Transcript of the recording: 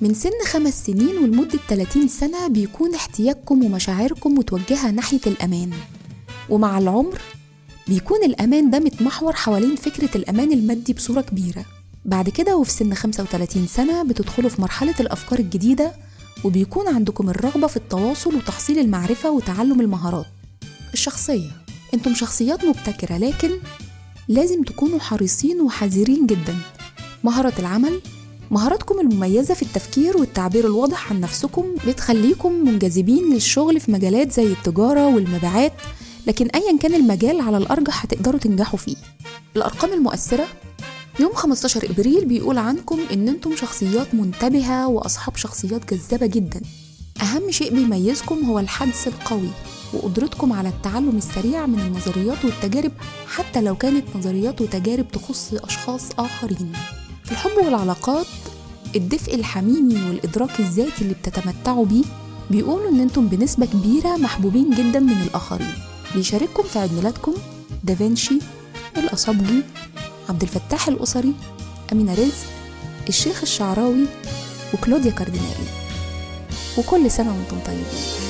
من سن خمس سنين ولمدة 30 سنة بيكون احتياجكم ومشاعركم متوجهة ناحية الأمان. ومع العمر بيكون الأمان ده متمحور حوالين فكرة الأمان المادي بصورة كبيرة. بعد كده وفي سن 35 سنة بتدخلوا في مرحلة الأفكار الجديدة وبيكون عندكم الرغبة في التواصل وتحصيل المعرفة وتعلم المهارات. الشخصية. أنتم شخصيات مبتكرة لكن لازم تكونوا حريصين وحذرين جدا. مهارة العمل مهاراتكم المميزة في التفكير والتعبير الواضح عن نفسكم بتخليكم منجذبين للشغل في مجالات زي التجارة والمبيعات لكن أيا كان المجال على الأرجح هتقدروا تنجحوا فيه. الأرقام المؤثرة؟ يوم 15 إبريل بيقول عنكم إن أنتم شخصيات منتبهة وأصحاب شخصيات جذابة جدا. أهم شيء بيميزكم هو الحدس القوي وقدرتكم على التعلم السريع من النظريات والتجارب حتى لو كانت نظريات وتجارب تخص أشخاص آخرين. الحب والعلاقات الدفء الحميمي والإدراك الذاتي اللي بتتمتعوا بيه بيقولوا إن أنتم بنسبة كبيرة محبوبين جدا من الآخرين. بيشارككم في عيد ميلادكم دافنشي الأصابجي عبد الفتاح الأسري أمينة رزق الشيخ الشعراوي وكلوديا كاردينالي. وكل سنة وأنتم طيبين.